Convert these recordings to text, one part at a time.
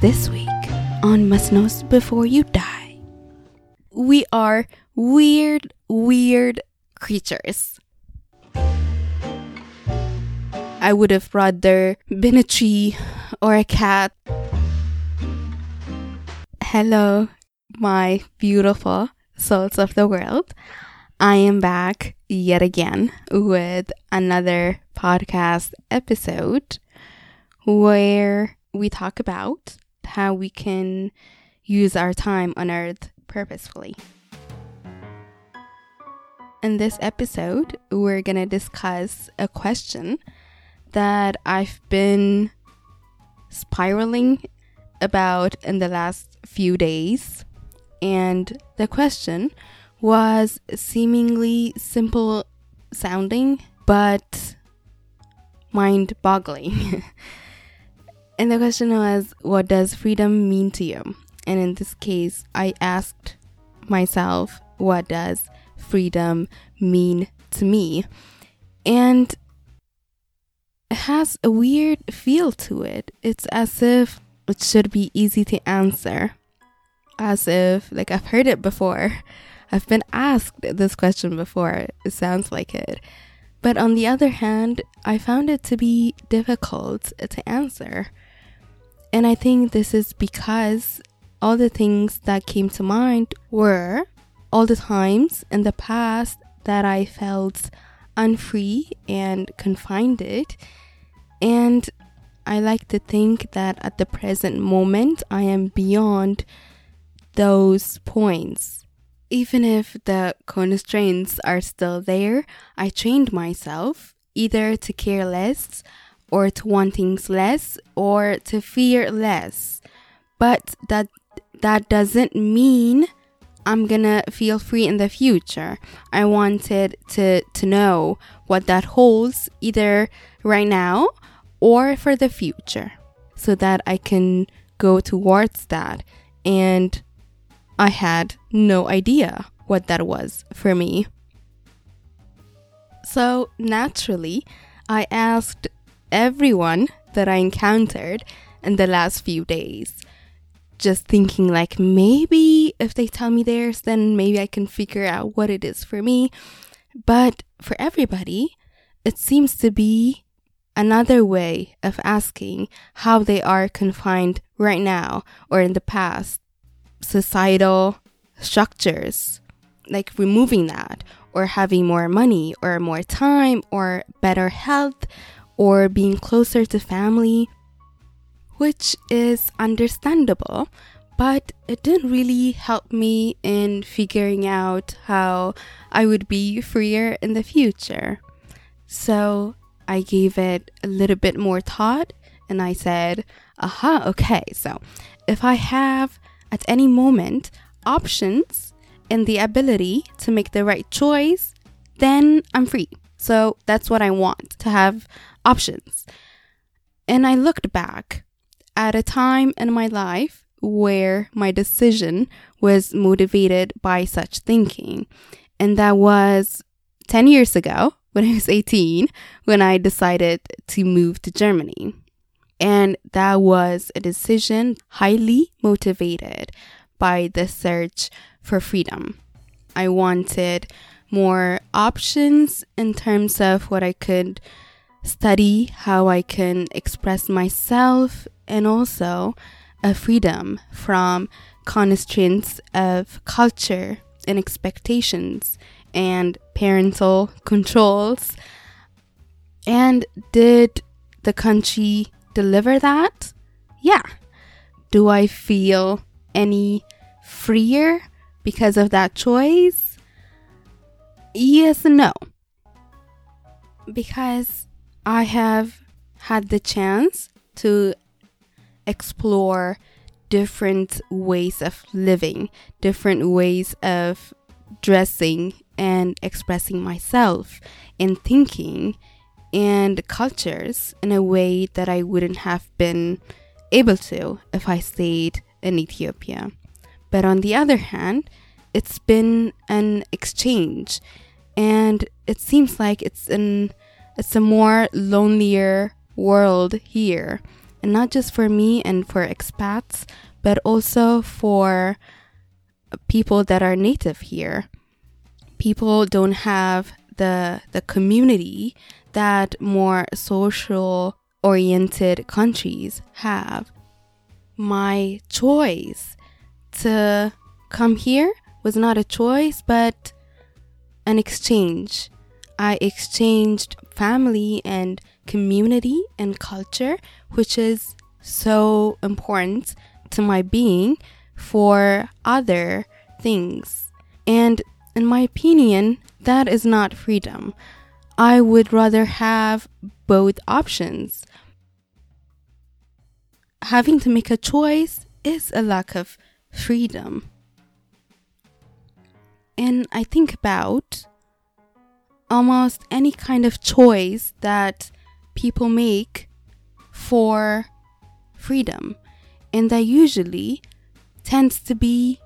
This week on Must Knows Before You Die, we are weird, weird creatures. I would have rather been a tree or a cat. Hello, my beautiful souls of the world. I am back yet again with another podcast episode where we talk about how we can use our time on earth purposefully. In this episode, we're going to discuss a question that I've been spiraling about in the last few days. And the question was seemingly simple sounding, but mind boggling. and the question was, What does freedom mean to you? And in this case, I asked myself, What does freedom mean to me? And it has a weird feel to it. It's as if it should be easy to answer. As if, like, I've heard it before. I've been asked this question before. It sounds like it. But on the other hand, I found it to be difficult to answer. And I think this is because all the things that came to mind were all the times in the past that I felt unfree and confined it. And I like to think that at the present moment, I am beyond those points. Even if the constraints are still there, I trained myself either to care less or to want things less or to fear less. But that that doesn't mean I'm gonna feel free in the future. I wanted to to know what that holds either right now or for the future so that I can go towards that and I had no idea what that was for me. So naturally, I asked everyone that I encountered in the last few days, just thinking like maybe if they tell me theirs, then maybe I can figure out what it is for me. But for everybody, it seems to be another way of asking how they are confined right now or in the past societal structures, like removing that, or having more money, or more time, or better health, or being closer to family, which is understandable, but it didn't really help me in figuring out how I would be freer in the future. So I gave it a little bit more thought and I said, aha, okay, so if I have at any moment options and the ability to make the right choice, then I'm free. So that's what I want to have options. And I looked back at a time in my life where my decision was motivated by such thinking. And that was 10 years ago when I was 18 when I decided to move to Germany. And that was a decision highly motivated by the search for freedom. I wanted more options in terms of what I could study, how I can express myself, and also a freedom from constraints of culture and expectations and parental controls. And did the country deliver that? Yeah. Do I feel any freer because of that choice? Yes and no. Because I have had the chance to explore different ways of living, different ways of dressing and expressing myself and thinking and cultures in a way that I wouldn't have been able to if I stayed in Ethiopia. But on the other hand, it's been an exchange and it seems like it's an it's a more lonelier world here and not just for me and for expats, but also for people that are native here. People don't have the the community that more social oriented countries have. My choice to come here was not a choice, but an exchange. I exchanged family and community and culture, which is so important to my being for other things. And in my opinion, that is not freedom. I would rather have both options. Having to make a choice is a lack of freedom. And I think about almost any kind of choice that people make for freedom. And that usually tends to be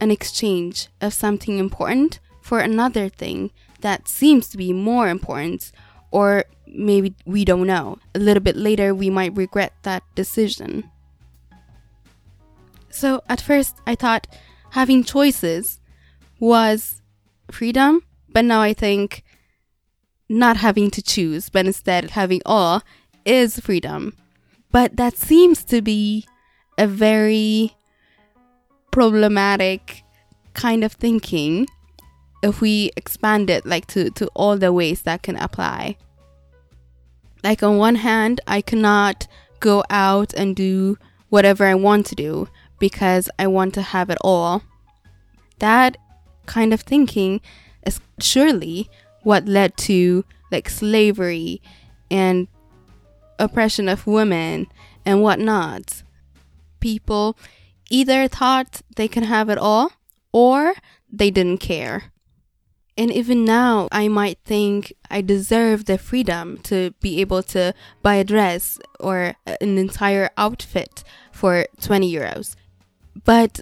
an exchange of something important for another thing that seems to be more important, or maybe we don't know. A little bit later, we might regret that decision. So, at first, I thought having choices was freedom, but now I think not having to choose, but instead having all is freedom. But that seems to be a very problematic kind of thinking if we expand it like to, to all the ways that can apply. Like on one hand, I cannot go out and do whatever I want to do because I want to have it all. That kind of thinking is surely what led to like slavery and oppression of women and whatnot. People either thought they can have it all or they didn't care. And even now, I might think I deserve the freedom to be able to buy a dress or an entire outfit for 20 euros. But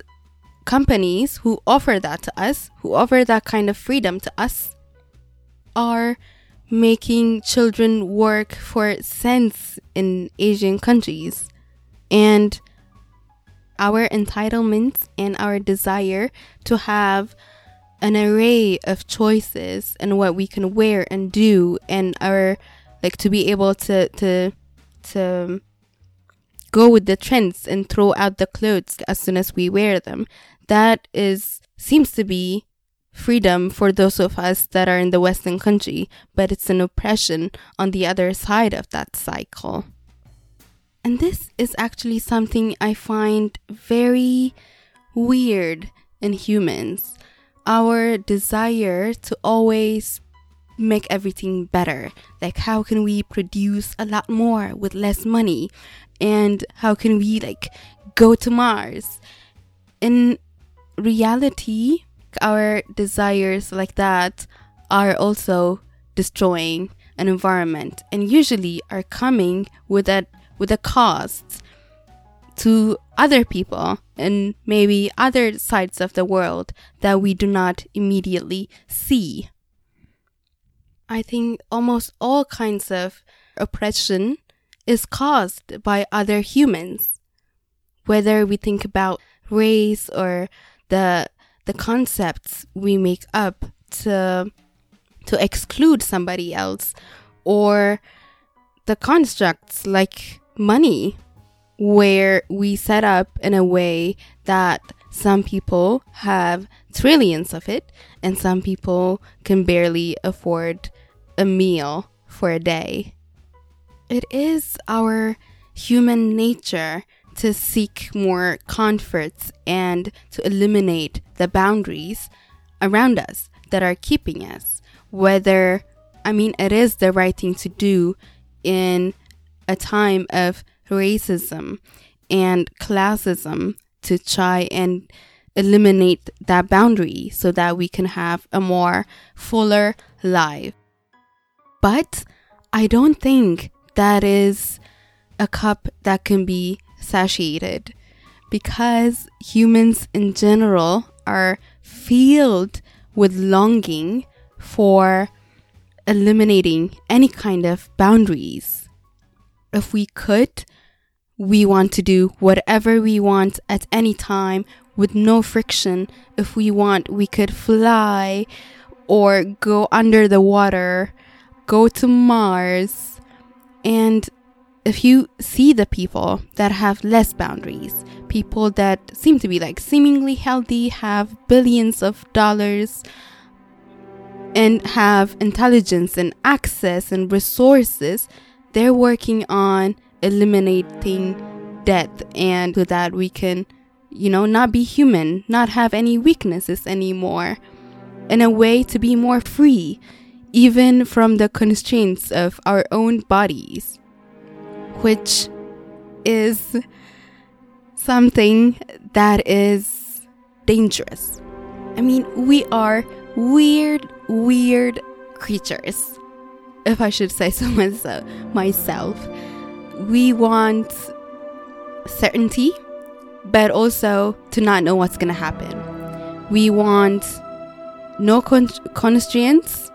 companies who offer that to us, who offer that kind of freedom to us, are making children work for cents in Asian countries. And our entitlements and our desire to have an array of choices and what we can wear and do and our like to be able to to to go with the trends and throw out the clothes as soon as we wear them that is seems to be freedom for those of us that are in the western country but it's an oppression on the other side of that cycle. And this is actually something i find very weird in humans. Our desire to always make everything better. Like how can we produce a lot more with less money? And how can we like go to mars? In reality our desires like that are also destroying an environment and usually are coming with a with a cost to other people and maybe other sides of the world that we do not immediately see. I think almost all kinds of oppression is caused by other humans. Whether we think about race or the the concepts we make up to to exclude somebody else or the constructs like money where we set up in a way that some people have trillions of it and some people can barely afford a meal for a day. It is our human nature to seek more comforts and to eliminate the boundaries around us that are keeping us. Whether, I mean, it is the right thing to do in a time of racism and classism to try and eliminate that boundary so that we can have a more fuller life. But I don't think that is a cup that can be satiated because humans in general are filled with longing for eliminating any kind of boundaries. if we could, we want to do whatever we want at any time with no friction. If we want, we could fly or go under the water, go to Mars. And if you see the people that have less boundaries, people that seem to be like seemingly healthy, have billions of dollars, and have intelligence and access and resources, they're working on eliminating death and so that we can, you know, not be human, not have any weaknesses anymore, in a way to be more free, even from the constraints of our own bodies, which is something that is dangerous. I mean, we are weird, weird creatures, if I should say so myself we want certainty, but also to not know what's going to happen. We want no con- constraints,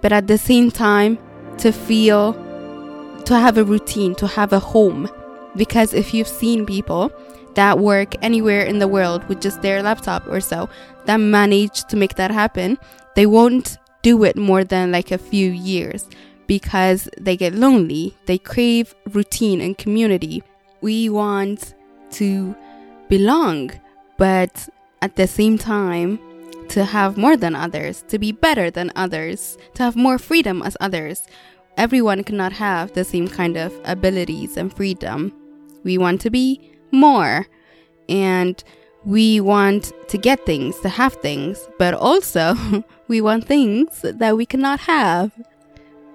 but at the same time to feel, to have a routine, to have a home. Because if you've seen people that work anywhere in the world with just their laptop or so, that manage to make that happen, they won't do it more than like a few years because they get lonely, they crave routine and community. We want to belong, but at the same time, to have more than others, to be better than others, to have more freedom as others. Everyone cannot have the same kind of abilities and freedom. We want to be more, and we want to get things, to have things, but also we want things that we cannot have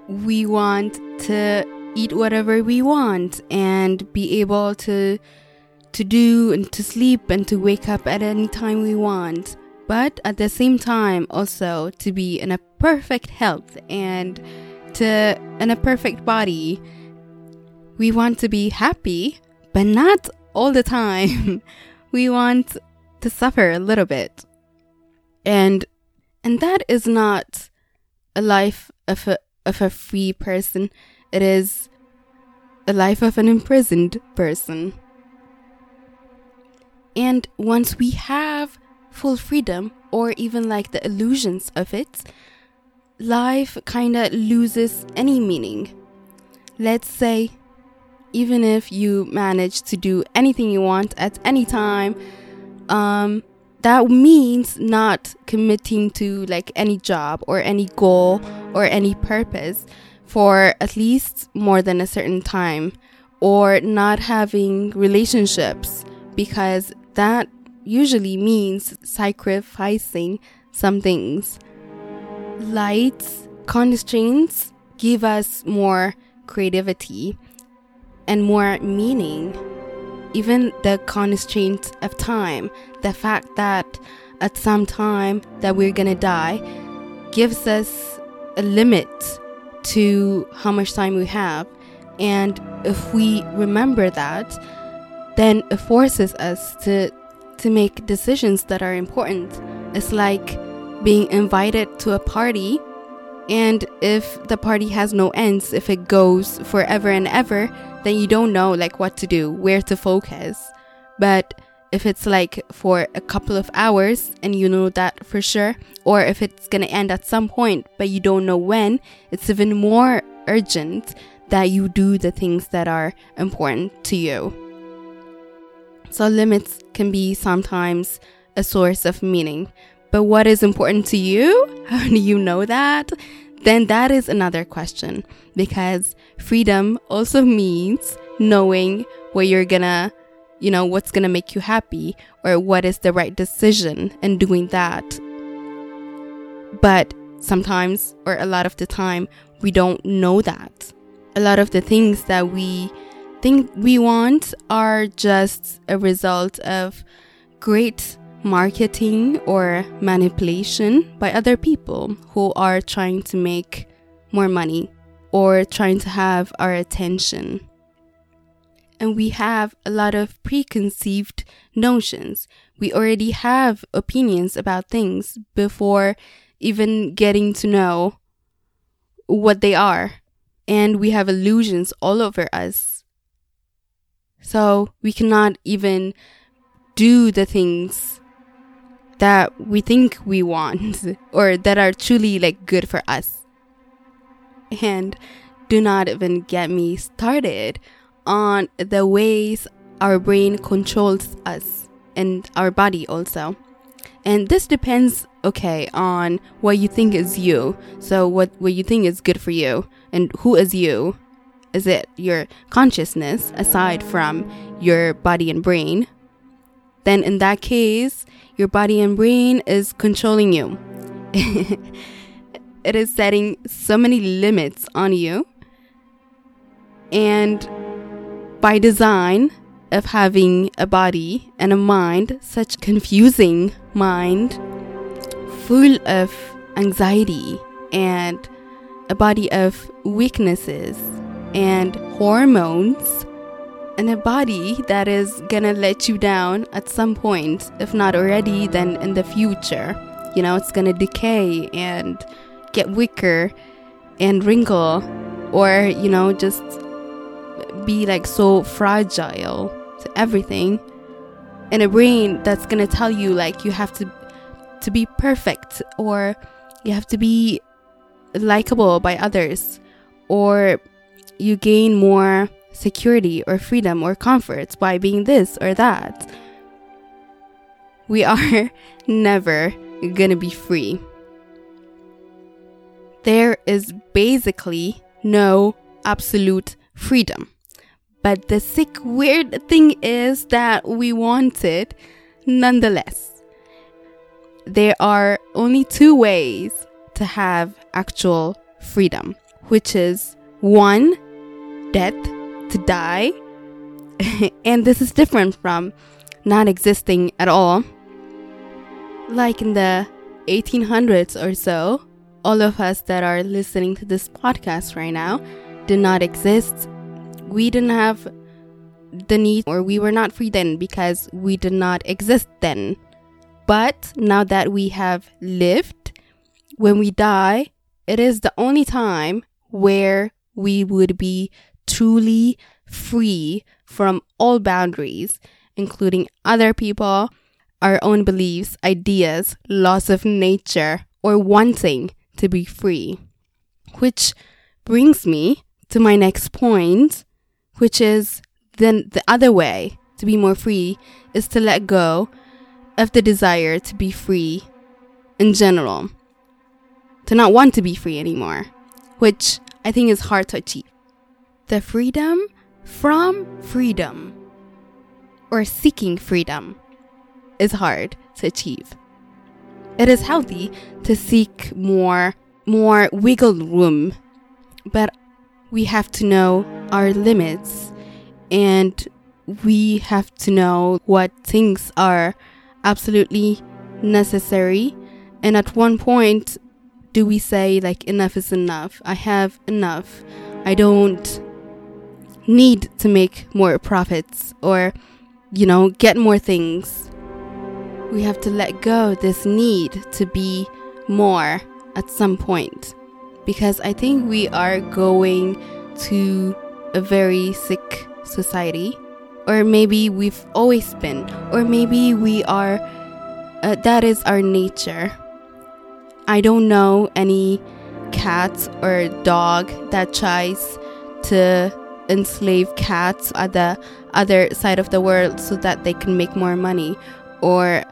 we want to eat whatever we want and be able to to do and to sleep and to wake up at any time we want but at the same time also to be in a perfect health and to in a perfect body we want to be happy but not all the time. We want to suffer a little bit. And and that is not a life of a of a free person, it is a life of an imprisoned person. And once we have full freedom, or even like the illusions of it, life kind of loses any meaning. Let's say, even if you manage to do anything you want at any time, um, that means not committing to like any job or any goal or any purpose for at least more than a certain time or not having relationships because that usually means sacrificing some things. Lights, constraints give us more creativity and more meaning even the constraints of time, the fact that at some time that we're gonna die, gives us a limit to how much time we have. And if we remember that, then it forces us to to make decisions that are important. It's like being invited to a party and if the party has no ends, if it goes forever and ever, then you don't know like what to do, where to focus. But if it's like for a couple of hours and you know that for sure, or if it's gonna end at some point but you don't know when, it's even more urgent that you do the things that are important to you. So, limits can be sometimes a source of meaning. But what is important to you? How do you know that? then that is another question because freedom also means knowing what you're gonna, you know, what's gonna make you happy or what is the right decision and doing that. But sometimes, or a lot of the time, we don't know that. A lot of the things that we think we want are just a result of great marketing or manipulation by other people who are trying to make more money or trying to have our attention. And we have a lot of preconceived notions. We already have opinions about things before even getting to know what they are. and we have illusions all over us. So we cannot even do the things that we think we want or that are truly like good for us. And do not even get me started on the ways our brain controls us and our body also. And this depends, okay, on what you think is you. So, what, what you think is good for you, and who is you. Is it your consciousness aside from your body and brain? Then, in that case, your body and brain is controlling you. it is setting so many limits on you. And by design, of having a body and a mind, such confusing mind, full of anxiety and a body of weaknesses and hormones, and a body that is gonna let you down at some point, if not already, then in the future. You know, it's gonna decay and get weaker and wrinkle, or, you know, just be like so fragile to everything and a brain that's to tell you like you have to to be perfect or you have to be likable by others or you gain more security or freedom or comfort by being this or that. We are never to be free. There is basically no absolute freedom. But the sick, weird thing is that we want it nonetheless. There are only two ways to have actual freedom, which is one, death, to die. and this is different from not existing at all. Like in the 1800s or so, all of us that are listening to this podcast right now did not exist we didn't have the need or we were not free then because we did not exist then. But now that we have lived, when we die, it is the only time where we would be truly free from all boundaries, including other people, our own beliefs, ideas, laws of nature, or wanting to be free. Which brings me to my next point, which is then the other way to be more free is to let go of the desire to be free in general, to not want to be free anymore, which I think is hard to achieve. The freedom from freedom or seeking freedom is hard to achieve. It is healthy to seek more more wiggle room, but we have to know our limits and we have to know what things are absolutely necessary. And at one point, do we say, like, enough is enough? I have enough. I don't need to make more profits or, you know, get more things. We have to let go this need to be more at some point because I think we are going to a very sick society. Or maybe we've always been. Or maybe we are, uh, that is our nature. I don't know any cat or dog that tries to enslave cats at the other side of the world so that they can make more money. Or,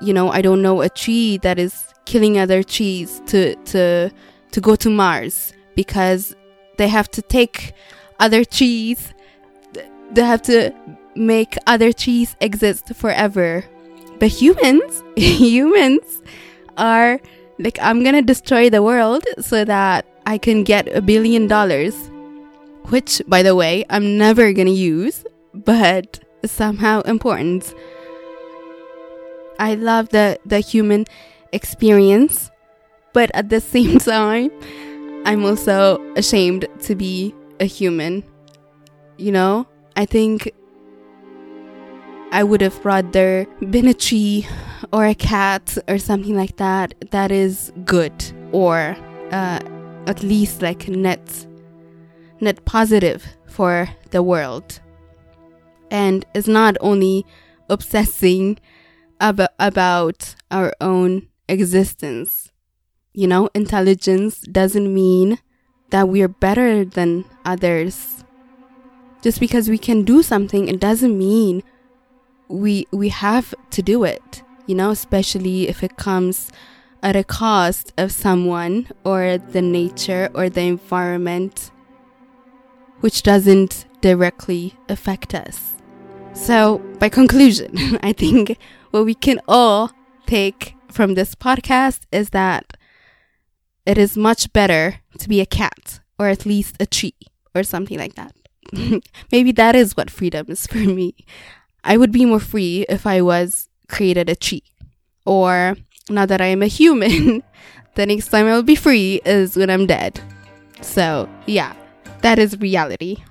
you know, I don't know a tree that is killing other trees to, to to go to Mars because they have to take other trees, they have to make other trees exist forever. But humans, humans are like, I'm gonna destroy the world so that I can get a billion dollars. Which, by the way, I'm never gonna use, but somehow important. I love the, the human experience but at the same time, I'm also ashamed to be a human. You know, I think I would have rather been a tree or a cat or something like that that is good or uh, at least like net net positive for the world and is not only obsessing ab- about our own existence. You know, intelligence doesn't mean that we're better than others. Just because we can do something, it doesn't mean we we have to do it. You know, especially if it comes at a cost of someone or the nature or the environment which doesn't directly affect us. So, by conclusion, I think what we can all take from this podcast is that it is much better to be a cat or at least a tree or something like that. Maybe that is what freedom is for me. I would be more free if I was created a tree. Or now that I am a human, the next time I will be free is when I'm dead. So, yeah, that is reality.